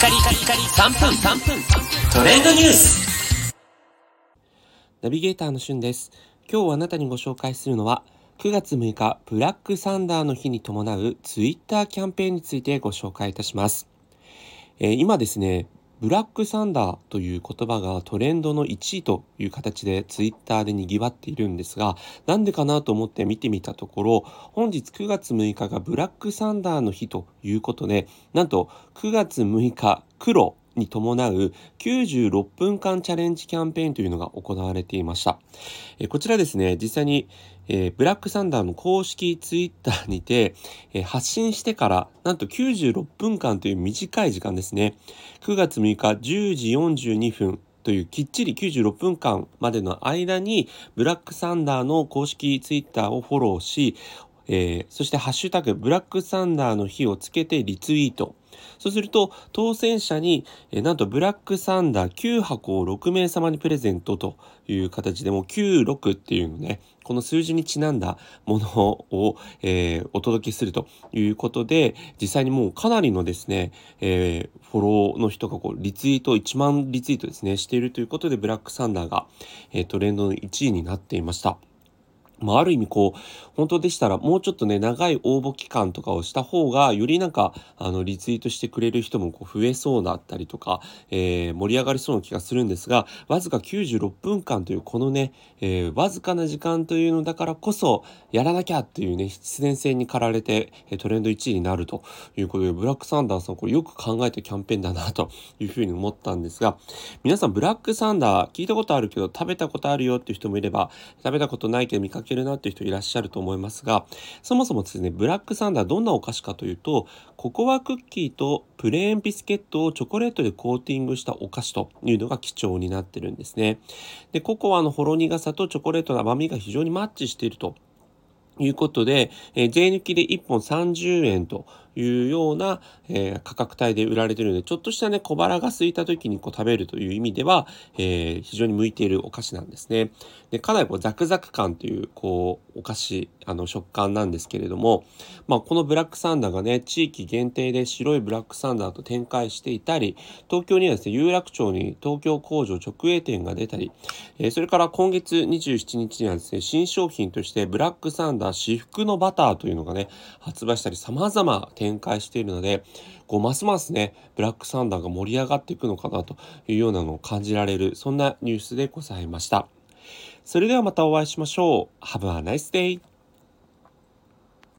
カリカリカリ3分3分トレンドニュースナビゲーターのしゅんです。今日あなたにご紹介するのは、9月6日ブラックサンダーの日に伴うツイッターキャンペーンについてご紹介いたします。えー今ですね、ブラックサンダーという言葉がトレンドの1位という形でツイッターで賑わっているんですが、なんでかなと思って見てみたところ、本日9月6日がブラックサンダーの日ということで、なんと9月6日黒に伴う96分間チャレンジキャンペーンというのが行われていました。えこちらですね、実際に、えーブラックサンダーの公式ツイッターにて、えー発信してからなんと96分間という短い時間ですね。9月6日10時42分というきっちり96分間までの間にブラックサンダーの公式ツイッターをフォローし、えーそしてハッシュタグブラックサンダーの日をつけてリツイート。そうすると当選者に、えなんとブラックサンダー9箱を6名様にプレゼントという形でもう96っていうのね、この数字にちなんだものを、えーお届けするということで、実際にもうかなりのですね、えーフォローの人がこうリツイート、1万リツイートですね、しているということで、ブラックサンダーが、えートレンドの1位になっていました。まあ、ある意味こう、本当でしたらもうちょっとね、長い応募期間とかをした方が、よりなんか、あの、リツイートしてくれる人もこう増えそうだったりとか、えー盛り上がりそうな気がするんですが、わずか96分間というこのね、えーわずかな時間というのだからこそ、やらなきゃっていうね、必然性に駆られて、トレンド1位になるということで、ブラックサンダーさん、これよく考えたキャンペーンだなというふうに思ったんですが、皆さん、ブラックサンダー聞いたことあるけど、食べたことあるよっていう人もいれば、食べたことないけど見かけるなっていう人いらっしゃると思いますが、そもそもですね、ブラックサンダーどんなお菓子かというと、ココアクッキーとプレーンビスケットをチョコレートでコーティングしたお菓子というのが貴重になってるんですね。で、ココアのほろ苦さとチョコレートの甘みが非常にマッチしていると。いうことで、えー税抜きで1本30円というような、えー価格帯で売られているので、ちょっとしたね、小腹が空いた時にこう食べるという意味では、えー非常に向いているお菓子なんですね。で、かなりこうザクザク感という、こう、お菓子、あの、食感なんですけれども、まあ、このブラックサンダーがね、地域限定で白いブラックサンダーと展開していたり、東京にはですね、有楽町に東京工場直営店が出たり、えーそれから今月27日にはですね、新商品としてブラックサンダー至福のバターというのがね、発売したり様々展開しているので、こう、ますますね、ブラックサンダーが盛り上がっていくのかなというようなのを感じられる、そんなニュースでございました。それではまたお会いしましょう。Have a nice day!